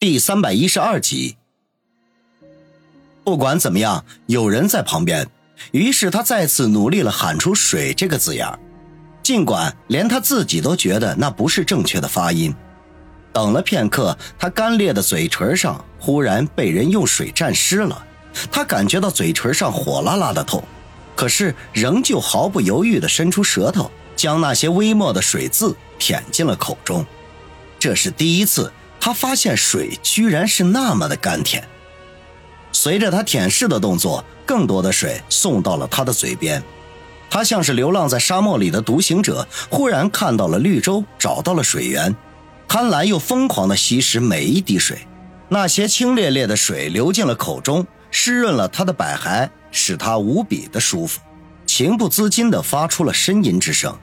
第三百一十二集。不管怎么样，有人在旁边，于是他再次努力了，喊出“水”这个字眼尽管连他自己都觉得那不是正确的发音。等了片刻，他干裂的嘴唇上忽然被人用水沾湿了，他感觉到嘴唇上火辣辣的痛，可是仍旧毫不犹豫地伸出舌头，将那些微末的水渍舔进了口中。这是第一次，他发现水居然是那么的甘甜。随着他舔舐的动作，更多的水送到了他的嘴边。他像是流浪在沙漠里的独行者，忽然看到了绿洲，找到了水源，贪婪又疯狂地吸食每一滴水。那些清冽冽的水流进了口中，湿润了他的百骸，使他无比的舒服，情不自禁地发出了呻吟之声。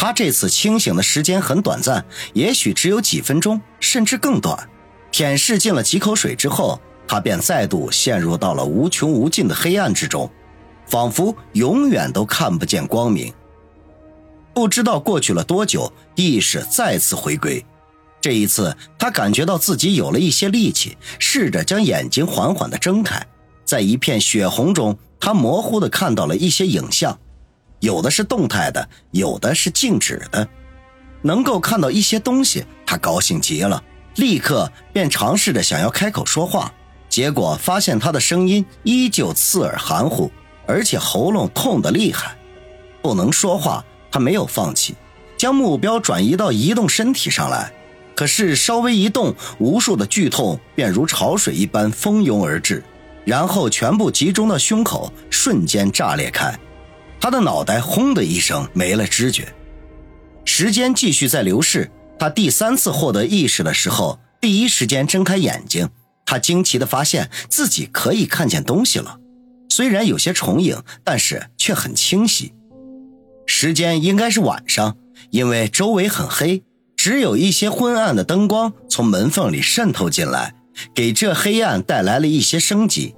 他这次清醒的时间很短暂，也许只有几分钟，甚至更短。舔舐进了几口水之后。他便再度陷入到了无穷无尽的黑暗之中，仿佛永远都看不见光明。不知道过去了多久，意识再次回归。这一次，他感觉到自己有了一些力气，试着将眼睛缓缓地睁开。在一片血红中，他模糊地看到了一些影像，有的是动态的，有的是静止的。能够看到一些东西，他高兴极了，立刻便尝试着想要开口说话。结果发现他的声音依旧刺耳含糊，而且喉咙痛得厉害，不能说话。他没有放弃，将目标转移到移动身体上来。可是稍微一动，无数的剧痛便如潮水一般蜂拥而至，然后全部集中到胸口，瞬间炸裂开。他的脑袋轰的一声没了知觉。时间继续在流逝。他第三次获得意识的时候，第一时间睁开眼睛。他惊奇地发现自己可以看见东西了，虽然有些重影，但是却很清晰。时间应该是晚上，因为周围很黑，只有一些昏暗的灯光从门缝里渗透进来，给这黑暗带来了一些生机。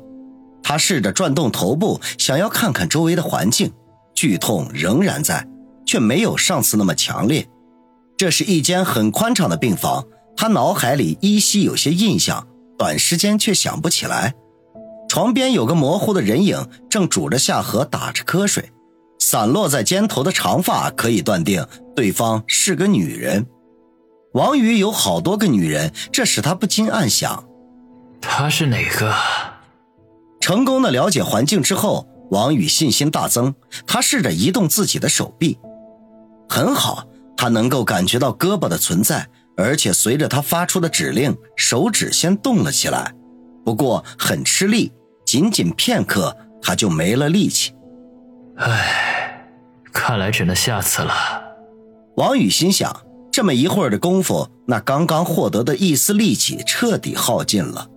他试着转动头部，想要看看周围的环境，剧痛仍然在，却没有上次那么强烈。这是一间很宽敞的病房，他脑海里依稀有些印象。短时间却想不起来，床边有个模糊的人影，正拄着下颌打着瞌睡，散落在肩头的长发可以断定对方是个女人。王宇有好多个女人，这使他不禁暗想：她是哪个？成功的了解环境之后，王宇信心大增。他试着移动自己的手臂，很好，他能够感觉到胳膊的存在。而且随着他发出的指令，手指先动了起来，不过很吃力，仅仅片刻他就没了力气。唉，看来只能下次了。王宇心想，这么一会儿的功夫，那刚刚获得的一丝力气彻底耗尽了。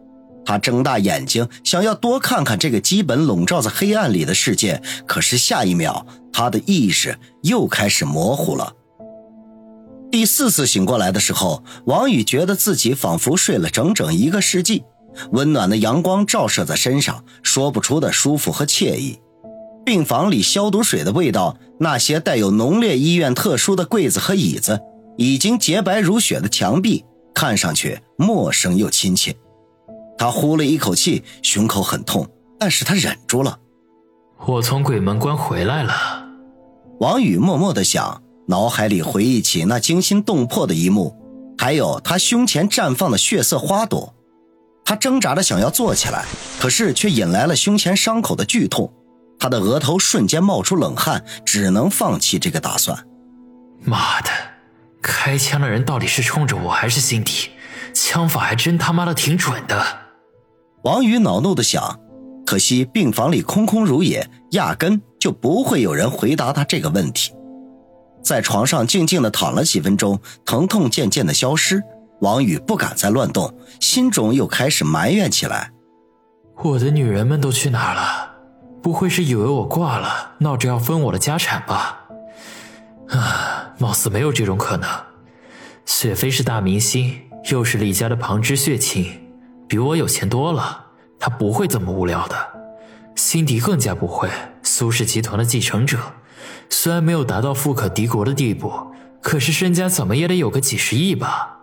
他睁大眼睛，想要多看看这个基本笼罩在黑暗里的世界，可是下一秒，他的意识又开始模糊了。第四次醒过来的时候，王宇觉得自己仿佛睡了整整一个世纪。温暖的阳光照射在身上，说不出的舒服和惬意。病房里消毒水的味道，那些带有浓烈医院特殊的柜子和椅子，已经洁白如雪的墙壁，看上去陌生又亲切。他呼了一口气，胸口很痛，但是他忍住了。我从鬼门关回来了，王宇默默的想。脑海里回忆起那惊心动魄的一幕，还有他胸前绽放的血色花朵，他挣扎着想要坐起来，可是却引来了胸前伤口的剧痛，他的额头瞬间冒出冷汗，只能放弃这个打算。妈的，开枪的人到底是冲着我还是辛迪？枪法还真他妈的挺准的。王宇恼怒的想，可惜病房里空空如也，压根就不会有人回答他这个问题。在床上静静的躺了几分钟，疼痛渐渐的消失。王宇不敢再乱动，心中又开始埋怨起来：我的女人们都去哪了？不会是以为我挂了，闹着要分我的家产吧？啊，貌似没有这种可能。雪飞是大明星，又是李家的旁支血亲，比我有钱多了，他不会这么无聊的。辛迪更加不会，苏氏集团的继承者。虽然没有达到富可敌国的地步，可是身家怎么也得有个几十亿吧？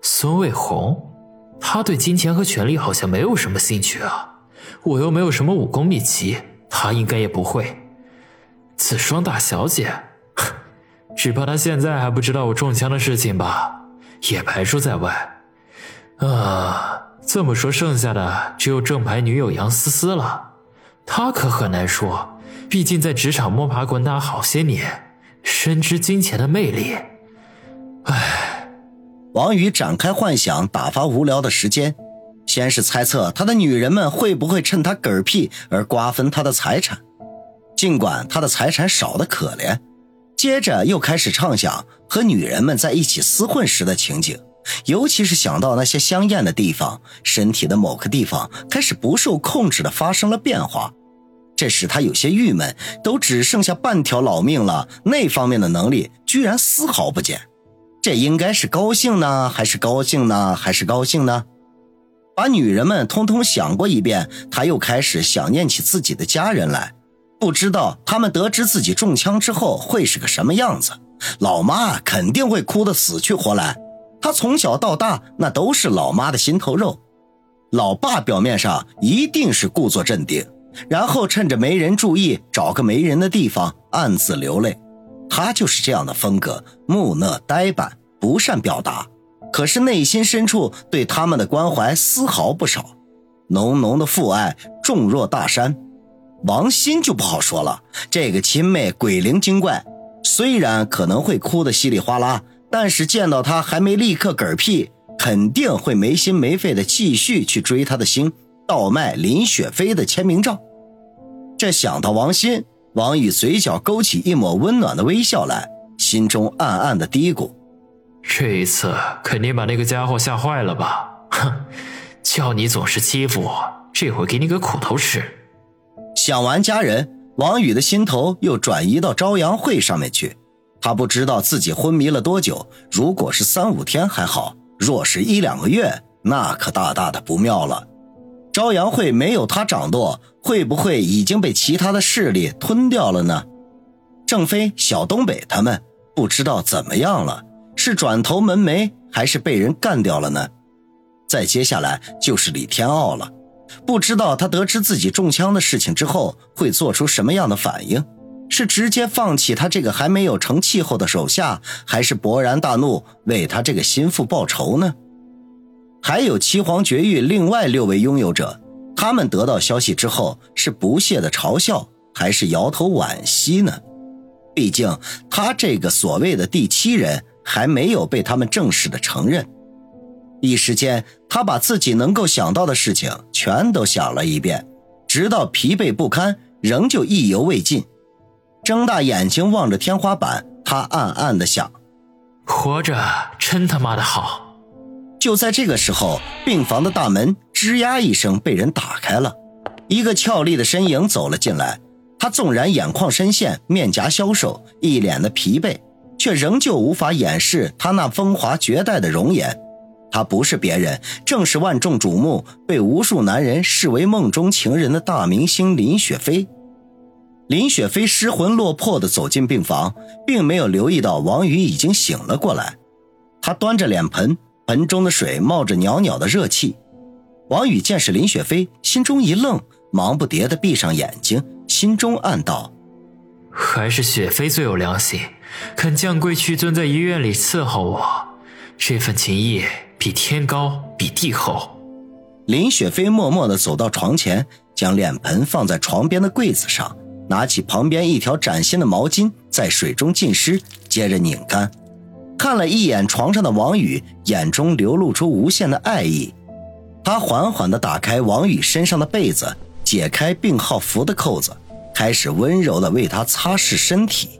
孙卫红，他对金钱和权力好像没有什么兴趣啊。我又没有什么武功秘籍，他应该也不会。紫霜大小姐，只怕他现在还不知道我中枪的事情吧？也排除在外。啊，这么说，剩下的只有正牌女友杨思思了。她可很难说，毕竟在职场摸爬滚打好些年，深知金钱的魅力。唉，王宇展开幻想，打发无聊的时间。先是猜测他的女人们会不会趁他嗝屁而瓜分他的财产，尽管他的财产少得可怜。接着又开始畅想和女人们在一起厮混时的情景。尤其是想到那些香艳的地方，身体的某个地方开始不受控制的发生了变化，这使他有些郁闷。都只剩下半条老命了，那方面的能力居然丝毫不减，这应该是高兴呢，还是高兴呢，还是高兴呢？把女人们通通想过一遍，他又开始想念起自己的家人来，不知道他们得知自己中枪之后会是个什么样子。老妈肯定会哭得死去活来。他从小到大，那都是老妈的心头肉。老爸表面上一定是故作镇定，然后趁着没人注意，找个没人的地方暗自流泪。他就是这样的风格，木讷呆板，不善表达。可是内心深处对他们的关怀丝毫不少，浓浓的父爱重若大山。王鑫就不好说了，这个亲妹鬼灵精怪，虽然可能会哭得稀里哗啦。但是见到他还没立刻嗝屁，肯定会没心没肺的继续去追他的星，倒卖林雪飞的签名照。这想到王鑫，王宇嘴角勾起一抹温暖的微笑来，心中暗暗的嘀咕：这一次肯定把那个家伙吓坏了吧？哼，叫你总是欺负我，这回给你个苦头吃。想完家人，王宇的心头又转移到朝阳会上面去。他不知道自己昏迷了多久，如果是三五天还好，若是一两个月，那可大大的不妙了。朝阳会没有他掌舵，会不会已经被其他的势力吞掉了呢？郑飞、小东北他们不知道怎么样了，是转投门楣，还是被人干掉了呢？再接下来就是李天傲了，不知道他得知自己中枪的事情之后会做出什么样的反应。是直接放弃他这个还没有成气候的手下，还是勃然大怒为他这个心腹报仇呢？还有七皇绝域另外六位拥有者，他们得到消息之后是不屑的嘲笑，还是摇头惋惜呢？毕竟他这个所谓的第七人还没有被他们正式的承认。一时间，他把自己能够想到的事情全都想了一遍，直到疲惫不堪，仍旧意犹未尽。睁大眼睛望着天花板，他暗暗的想：“活着真他妈的好。”就在这个时候，病房的大门吱呀一声被人打开了，一个俏丽的身影走了进来。他纵然眼眶深陷，面颊消瘦，一脸的疲惫，却仍旧无法掩饰他那风华绝代的容颜。他不是别人，正是万众瞩目、被无数男人视为梦中情人的大明星林雪飞。林雪飞失魂落魄地走进病房，并没有留意到王宇已经醒了过来。他端着脸盆，盆中的水冒着袅袅的热气。王宇见是林雪飞，心中一愣，忙不迭地闭上眼睛，心中暗道：“还是雪飞最有良心，肯降贵屈尊在医院里伺候我。这份情谊比天高，比地厚。”林雪飞默默地走到床前，将脸盆放在床边的柜子上。拿起旁边一条崭新的毛巾，在水中浸湿，接着拧干。看了一眼床上的王宇，眼中流露出无限的爱意。他缓缓地打开王宇身上的被子，解开病号服的扣子，开始温柔地为他擦拭身体。